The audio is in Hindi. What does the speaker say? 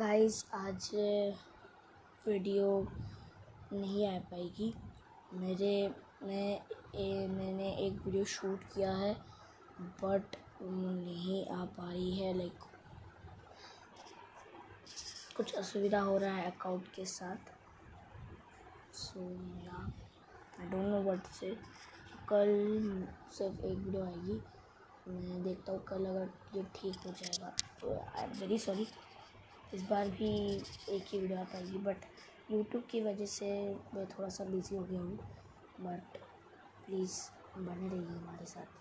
गाइस आज वीडियो नहीं आ पाएगी। मेरे मैं ए, मैंने एक वीडियो शूट किया है बट नहीं आ पा रही है लाइक कुछ असुविधा हो रहा है अकाउंट के साथ। सो या आई डोंट नो व्हाट से कल सिर्फ़ एक वीडियो आएगी। मैं देखता हूँ कल अगर ये ठीक हो जाएगा। तो आई एम वेरी सॉरी इस बार भी एक ही वीडियो आ पाएगी बट यूट्यूब की वजह से मैं थोड़ा सा बिज़ी हो गया हूँ बट प्लीज़ बने रहिए हमारे साथ।